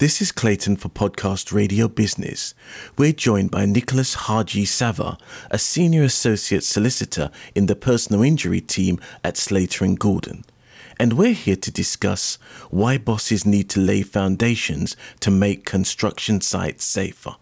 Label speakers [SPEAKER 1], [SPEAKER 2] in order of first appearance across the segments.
[SPEAKER 1] This is Clayton for Podcast Radio Business. We're joined by Nicholas Hagi Savva, a senior associate solicitor in the personal injury team at Slater and Gordon. And we're here to discuss why bosses need to lay foundations to make construction sites safer.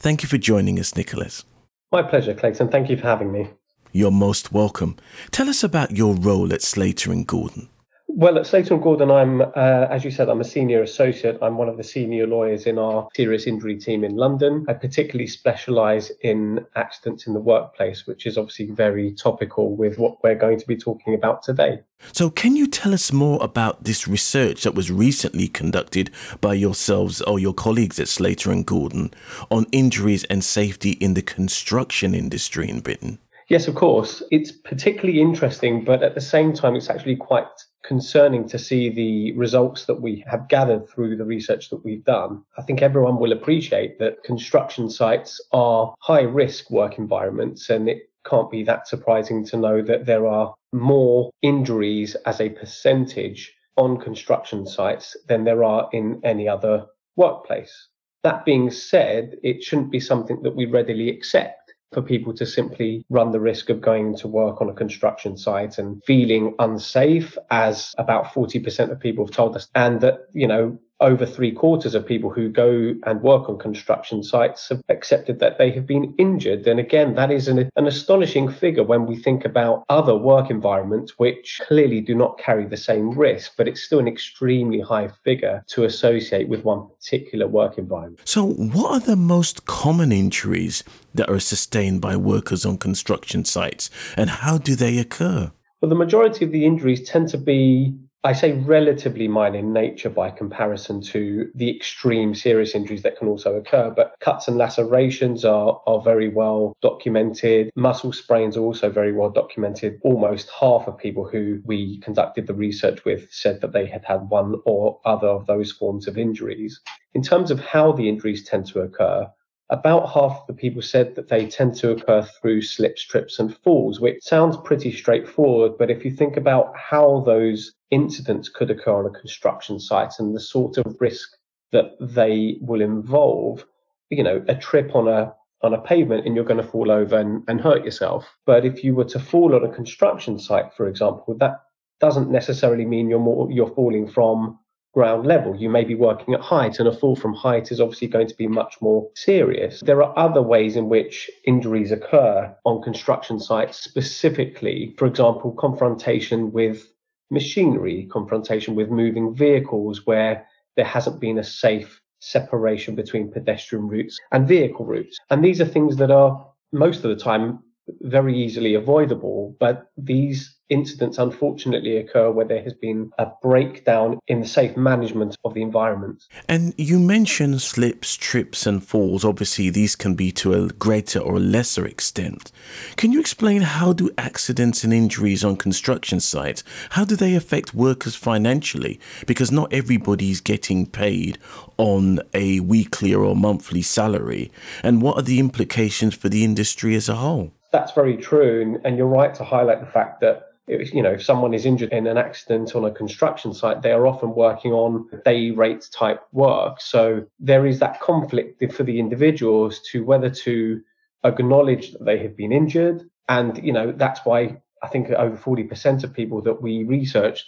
[SPEAKER 1] Thank you for joining us, Nicholas.
[SPEAKER 2] My pleasure, Clayton. Thank you for having me.
[SPEAKER 1] You're most welcome. Tell us about your role at Slater and Gordon.
[SPEAKER 2] Well, at Slater and Gordon, I'm, uh, as you said, I'm a senior associate. I'm one of the senior lawyers in our serious injury team in London. I particularly specialise in accidents in the workplace, which is obviously very topical with what we're going to be talking about today.
[SPEAKER 1] So, can you tell us more about this research that was recently conducted by yourselves or your colleagues at Slater and Gordon on injuries and safety in the construction industry in Britain?
[SPEAKER 2] Yes, of course. It's particularly interesting, but at the same time, it's actually quite concerning to see the results that we have gathered through the research that we've done. I think everyone will appreciate that construction sites are high risk work environments and it can't be that surprising to know that there are more injuries as a percentage on construction sites than there are in any other workplace. That being said, it shouldn't be something that we readily accept for people to simply run the risk of going to work on a construction site and feeling unsafe, as about 40% of people have told us. And that, you know, over three quarters of people who go and work on construction sites have accepted that they have been injured. And again, that is an, an, astonishing figure when we think about other work environments which clearly do not carry the same risk, but it's still an extremely high figure to associate with one particular work environment.
[SPEAKER 1] So, what are the most common injuries that are sustained by workers on construction sites, and how do they occur?
[SPEAKER 2] Well, the majority of the injuries tend to be I say relatively minor in nature by comparison to the extreme serious injuries that can also occur, but cuts and lacerations are, are very well documented. Muscle sprains are also very well documented. Almost half of people who we conducted the research with said that they had had one or other of those forms of injuries. In terms of how the injuries tend to occur, about half of the people said that they tend to occur through slips, trips, and falls, which sounds pretty straightforward. But if you think about how those incidents could occur on a construction site and the sort of risk that they will involve, you know, a trip on a on a pavement and you're going to fall over and, and hurt yourself. But if you were to fall on a construction site, for example, that doesn't necessarily mean you're more you're falling from ground level. You may be working at height, and a fall from height is obviously going to be much more serious. There are other ways in which injuries occur on construction sites, specifically, for example, confrontation with machinery, confrontation with moving vehicles where there hasn't been a safe separation between pedestrian routes and vehicle routes. And these are things that are most of the time very easily avoidable, but these incidents unfortunately occur where there has been a breakdown in the safe management of the environment.
[SPEAKER 1] And you mentioned slips, trips, and falls. Obviously, these can be to a greater or lesser extent. Can you explain how do accidents and injuries on construction sites, how do they affect workers financially? Because not everybody is getting paid on a weekly or monthly salary. And what are the implications for the industry as a whole?
[SPEAKER 2] That's very true. And, and you're right to highlight the fact that you know, if someone is injured in an accident on a construction site, they are often working on day rate type work. So there is that conflict for the individuals to whether to acknowledge that they have been injured. And, you know, that's why I think over 40% of people that we researched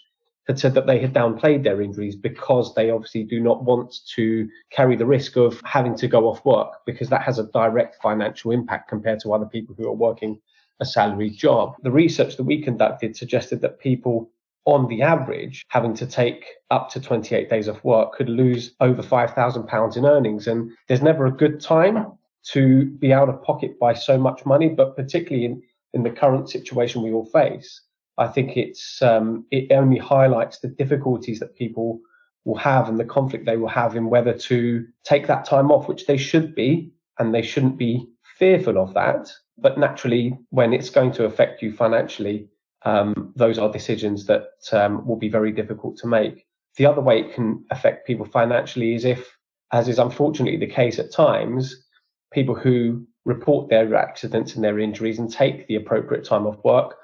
[SPEAKER 2] had said that they had downplayed their injuries because they obviously do not want to carry the risk of having to go off work because that has a direct financial impact compared to other people who are working a salaried job. The research that we conducted suggested that people on the average, having to take up to 28 days of work could lose over £5,000 in earnings. And there's never a good time to be out of pocket by so much money, but particularly in, in the current situation we all face, I think it's um, it only highlights the difficulties that people will have and the conflict they will have in whether to take that time off, which they should be, and they shouldn't be fearful of that. But naturally, when it's going to affect you financially, um, those are decisions that um, will be very difficult to make. The other way it can affect people financially is if, as is unfortunately the case at times, people who report their accidents and their injuries and take the appropriate time off work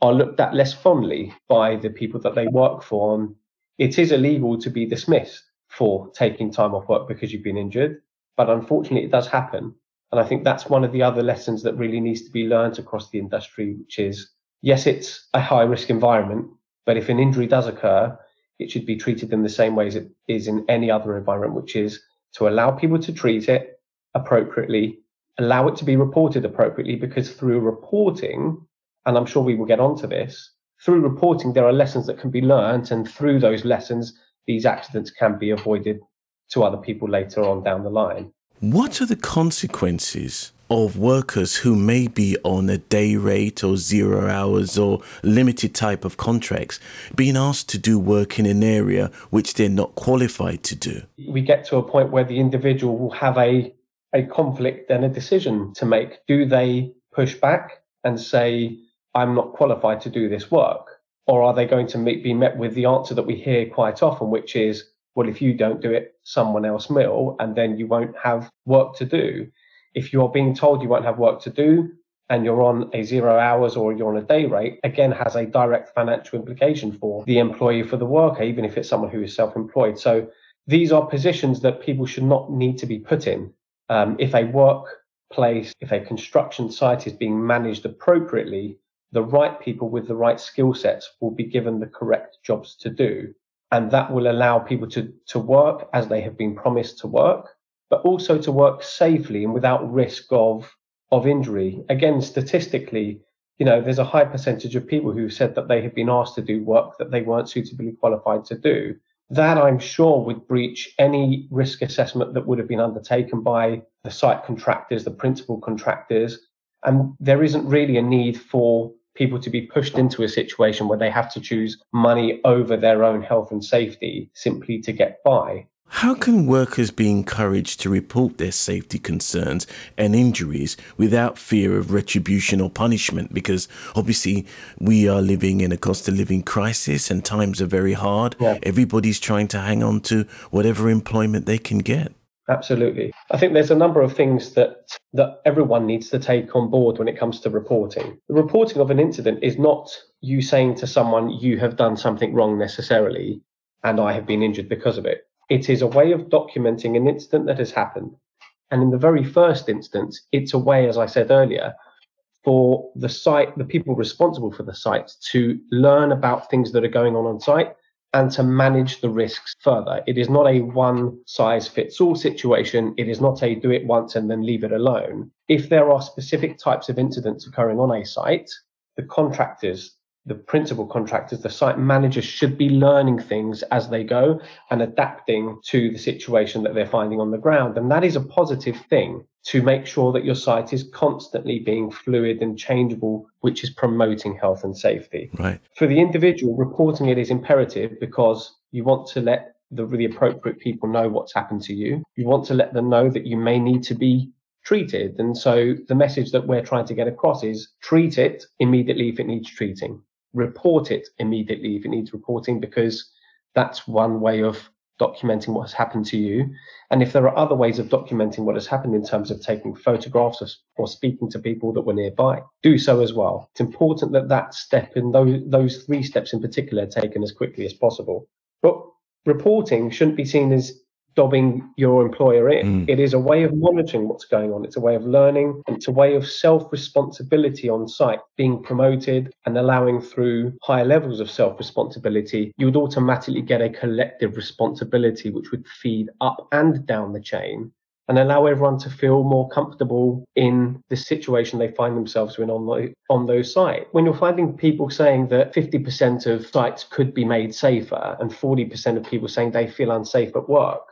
[SPEAKER 2] are looked at less fondly by the people that they work for. And it is illegal to be dismissed for taking time off work because you've been injured. But unfortunately, it does happen. And I think that's one of the other lessons that really needs to be learned across the industry, which is yes, it's a high risk environment, but if an injury does occur, it should be treated in the same way as it is in any other environment, which is to allow people to treat it appropriately, allow it to be reported appropriately, because through reporting, and I'm sure we will get onto this, through reporting, there are lessons that can be learned, and through those lessons, these accidents can be avoided to other people later on down the line.
[SPEAKER 1] What are the consequences of workers who may be on a day rate or zero hours or limited type of contracts being asked to do work in an area which they're not qualified to do?
[SPEAKER 2] We get to a point where the individual will have a, a conflict and a decision to make. Do they push back and say, I'm not qualified to do this work? Or are they going to meet, be met with the answer that we hear quite often, which is, well, if you don't do it, someone else will, and then you won't have work to do. If you're being told you won't have work to do and you're on a zero hours or you're on a day rate, again, has a direct financial implication for the employee, for the worker, even if it's someone who is self employed. So these are positions that people should not need to be put in. Um, if a workplace, if a construction site is being managed appropriately, the right people with the right skill sets will be given the correct jobs to do. And that will allow people to, to work as they have been promised to work but also to work safely and without risk of of injury. Again, statistically, you know, there's a high percentage of people who said that they have been asked to do work that they weren't suitably qualified to do. That I'm sure would breach any risk assessment that would have been undertaken by the site contractors, the principal contractors. And there isn't really a need for people to be pushed into a situation where they have to choose money over their own health and safety simply to get by.
[SPEAKER 1] How can workers be encouraged to report their safety concerns and injuries without fear of retribution or punishment? Because obviously, we are living in a cost of living crisis and times are very hard. Yeah. Everybody's trying to hang on to whatever employment they can get.
[SPEAKER 2] Absolutely. I think there's a number of things that that everyone needs to take on board when it comes to reporting. The reporting of an incident is not you saying to someone you have done something wrong necessarily and I have been injured because of it. It is a way of documenting an incident that has happened. And in the very first instance, it's a way, as I said earlier, for the site, the people responsible for the site to learn about things that are going on on site and to manage the risks further. It is not a one size fits all situation. It is not a do it once and then leave it alone. If there are specific types of incidents occurring on a site, the contractors, the principal contractors, the site managers should be learning things as they go and adapting to the situation that they're finding on the ground. And that is a positive thing to make sure that your site is constantly being fluid and changeable, which is promoting health and safety.
[SPEAKER 1] Right.
[SPEAKER 2] For the individual, reporting it is imperative because you want to let the really appropriate people know what's happened to you. You want to let them know that you may need to be treated. And so the message that we're trying to get across is treat it immediately if it needs treating report it immediately if it needs reporting because that's one way of documenting what has happened to you. And if there are other ways of documenting what has happened in terms of taking photographs or, speaking to people that were nearby, do so as well. It's important that that step and those, those three steps in particular are taken as quickly as possible. But reporting shouldn't be seen as dobbing your employer in. Mm. It is a way of monitoring what's going on. It's a way of learning. It's a way of self responsibility on site being promoted and allowing through higher levels of self responsibility. You would automatically get a collective responsibility, which would feed up and down the chain and allow everyone to feel more comfortable in the situation they find themselves in on, the, on those sites. When you're finding people saying that 50% of sites could be made safer and 40% of people saying they feel unsafe at work,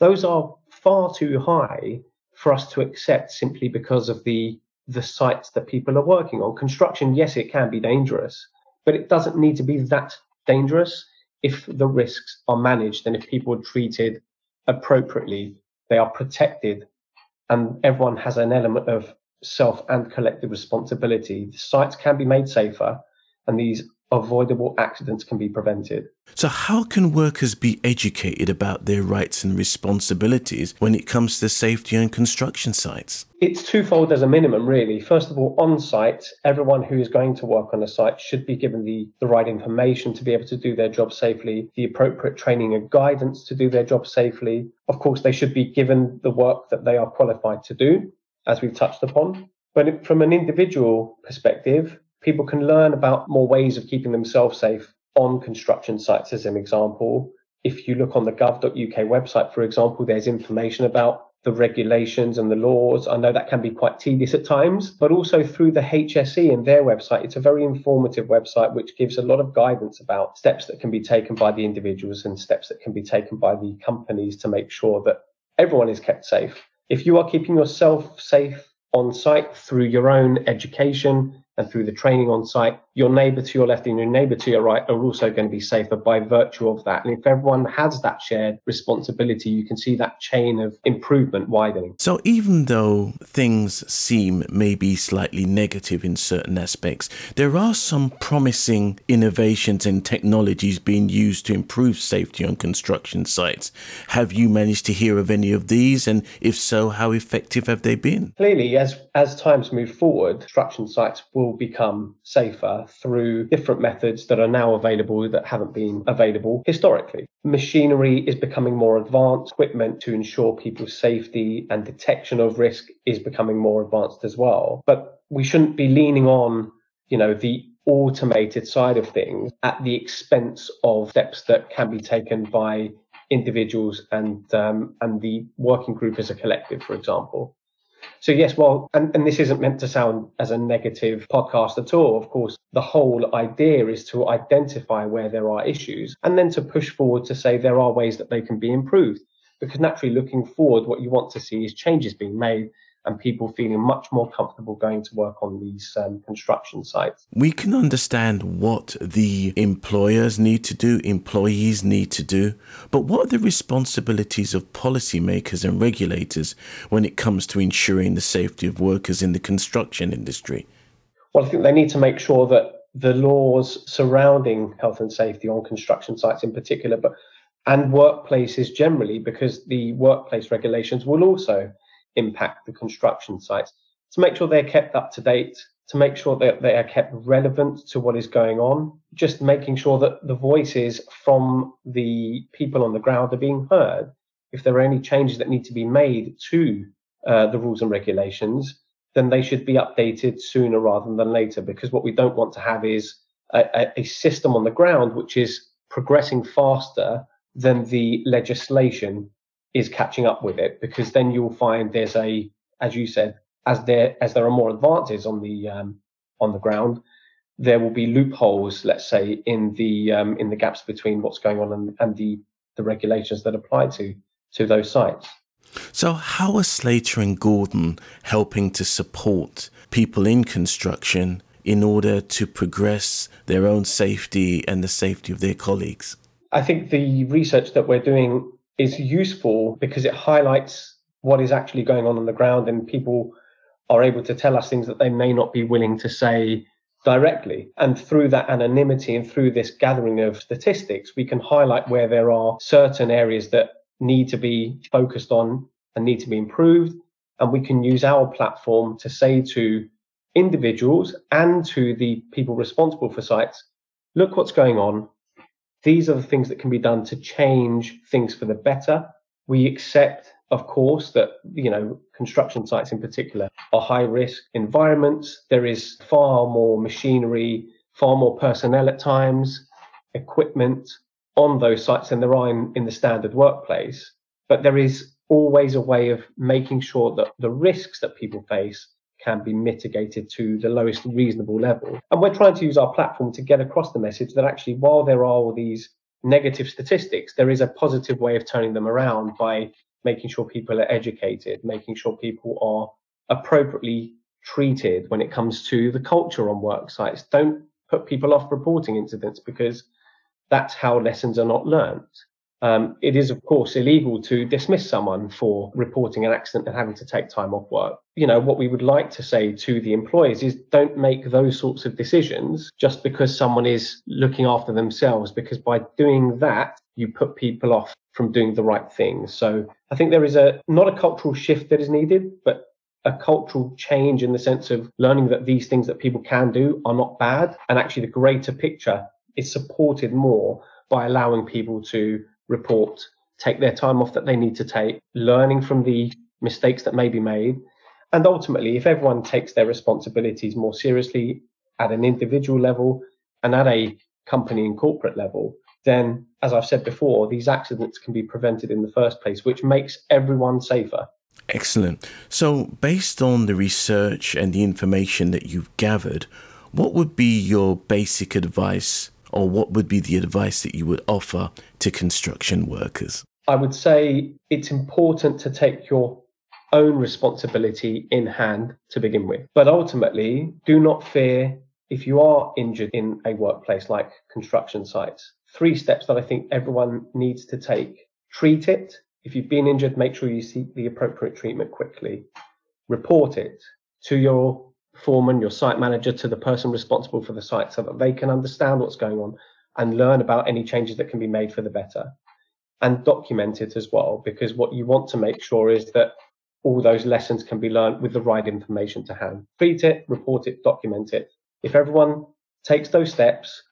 [SPEAKER 2] those are far too high for us to accept simply because of the the sites that people are working on. Construction, yes, it can be dangerous, but it doesn't need to be that dangerous if the risks are managed and if people are treated appropriately, they are protected, and everyone has an element of self and collective responsibility. The sites can be made safer, and these avoidable accidents can be prevented.
[SPEAKER 1] So, how can workers be educated about their rights and responsibilities when it comes to safety on construction sites?
[SPEAKER 2] It's twofold as a minimum, really. First of all, on site, everyone who is going to work on a site should be given the, the right information to be able to do their job safely, the appropriate training and guidance to do their job safely. Of course, they should be given the work that they are qualified to do, as we've touched upon. But from an individual perspective, people can learn about more ways of keeping themselves safe on construction sites, as an example. If you look on the gov.uk website, for example, there's information about the regulations and the laws. I know that can be quite tedious at times, but also through the HSE and their website, it's a very informative website which gives a lot of guidance about steps that can be taken by the individuals and steps that can be taken by the companies to make sure that everyone is kept safe. If you are keeping yourself safe on site through your own education and through the training on site, your neighbor to your left and your neighbor to your right are also going to be safer by virtue of that. And if everyone has that shared responsibility, you can see that chain of improvement widening.
[SPEAKER 1] So even though things seem maybe slightly negative in certain aspects, there are some promising innovations and technologies being used to improve safety on construction sites. Have you managed to hear of any of these? And if so, how effective have they been?
[SPEAKER 2] Clearly, as, as times move forward, construction sites will become safer through different methods that are now available that haven't been available historically. Machinery is becoming more advanced, equipment to ensure people's safety and detection of risk is becoming more advanced as well. But we shouldn't be leaning on, you know, the automated side of things at the expense of steps that can be taken by individuals and um, and the working group as a collective, for example. So yes, well, and, and this isn't meant to sound as a negative podcast at all. Of course, the whole idea is to identify where there are issues and then to push forward to say there are ways that they can be improved. Because naturally, looking forward, what you want to see is changes being made and people feeling much more comfortable going to work on these um, construction sites.
[SPEAKER 1] We can understand what the employers need to do, employees need to do, but what are the responsibilities of policymakers and regulators when it comes to ensuring the safety of workers in the construction industry?
[SPEAKER 2] Well, I think they need to make sure that the laws surrounding health and safety on construction sites in particular, but and workplaces generally, because the workplace regulations will also impact the construction sites, to make sure they're kept up to date, to make sure that they are kept relevant to what is going on, just making sure that the voices from the people on the ground are being heard. If there are any changes that need to be made to uh, the rules and regulations, then they should be updated sooner rather than later, because what we don't want to have is a, a system on the ground which is progressing faster than the legislation is catching up with it because then you'll find there's a, as you said, as there as there are more advances on the um, on the ground, there will be loopholes, let's say, in the um, in the gaps between what's going on and, and the the regulations that apply to to those sites.
[SPEAKER 1] So, how are Slater and Gordon helping to support people in construction in order to progress their own safety and the safety of their colleagues?
[SPEAKER 2] I think the research that we're doing is useful because it highlights what is actually going on on the ground and people are able to tell us things that they may not be willing to say directly. And through that anonymity and through this gathering of statistics, we can highlight where there are certain areas that need to be focused on and need to be improved. And we can use our platform to say to individuals and to the people responsible for sites, look what's going on these are the things that can be done to change things for the better. We accept, of course, that, you know, construction sites in particular are high risk environments. There is far more machinery, far more personnel at times, equipment on those sites than there are in, in the standard workplace. But there is always a way of making sure that the risks that people face can be mitigated to the lowest reasonable level. And we're trying to use our platform to get across the message that actually, while there are all these negative statistics, there is a positive way of turning them around by making sure people are educated, making sure people are appropriately treated when it comes to the culture on work sites. Don't put people off reporting incidents because that's how lessons are not learned. Um, it is, of course, illegal to dismiss someone for reporting an accident and having to take time off work. You know, what we would like to say to the employers is don't make those sorts of decisions just because someone is looking after themselves, because by doing that, you put people off from doing the right things. So I think there is a not a cultural shift that is needed, but a cultural change in the sense of learning that these things that people can do are not bad. And actually, the greater picture is supported more by allowing people to report, take their time off that they need to take, learning from the mistakes that may be made. And ultimately, if everyone takes their responsibilities more seriously at an individual level and at a company and corporate level, then, as I've said before, these accidents can be prevented in the first place, which makes everyone safer.
[SPEAKER 1] Excellent. So, based on the research and the information that you've gathered, what would be your basic advice, or what would be the advice that you would offer to construction workers?
[SPEAKER 2] I would say it's important to take your own responsibility in hand to begin with. But ultimately, do not fear if you are injured in a workplace like construction sites. Three steps that I think everyone needs to take treat it, if you've been injured, make sure you seek the appropriate treatment quickly. Report it to your foreman, your site manager, to the person responsible for the site so that they can understand what's going on and learn about any changes that can be made for the better. And document it as well, because what you want to make sure is that all those lessons can be learned with the right information to hand. Treat it, report it, document it. If everyone takes those steps,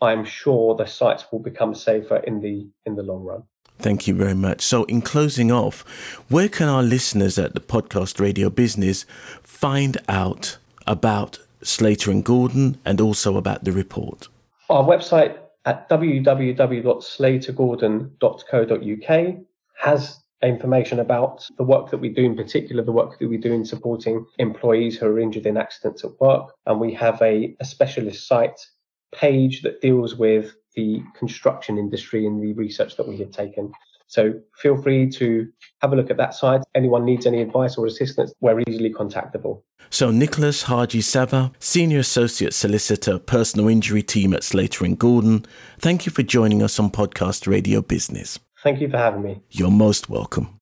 [SPEAKER 2] I'm sure the sites will become safer in the in the long run.
[SPEAKER 1] Thank you very much. So, in closing off, where can our listeners at the podcast Radio Business find out about Slater and Gordon and also about the report?
[SPEAKER 2] Our website at www.slatergordon.co.uk has information about the work that we do, in particular, the work that we do in supporting employees who are injured in accidents at work. And we have a, a specialist site page that deals with the construction industry and the research that we have taken. So feel free to have a look at that site. Anyone needs any advice or assistance, we're easily contactable.
[SPEAKER 1] So Nicholas Hagi Savva, Senior Associate Solicitor, Personal Injury Team at Slater and Gordon, thank you for joining us on Podcast Radio Business.
[SPEAKER 2] Thank you for having me.
[SPEAKER 1] You're most welcome.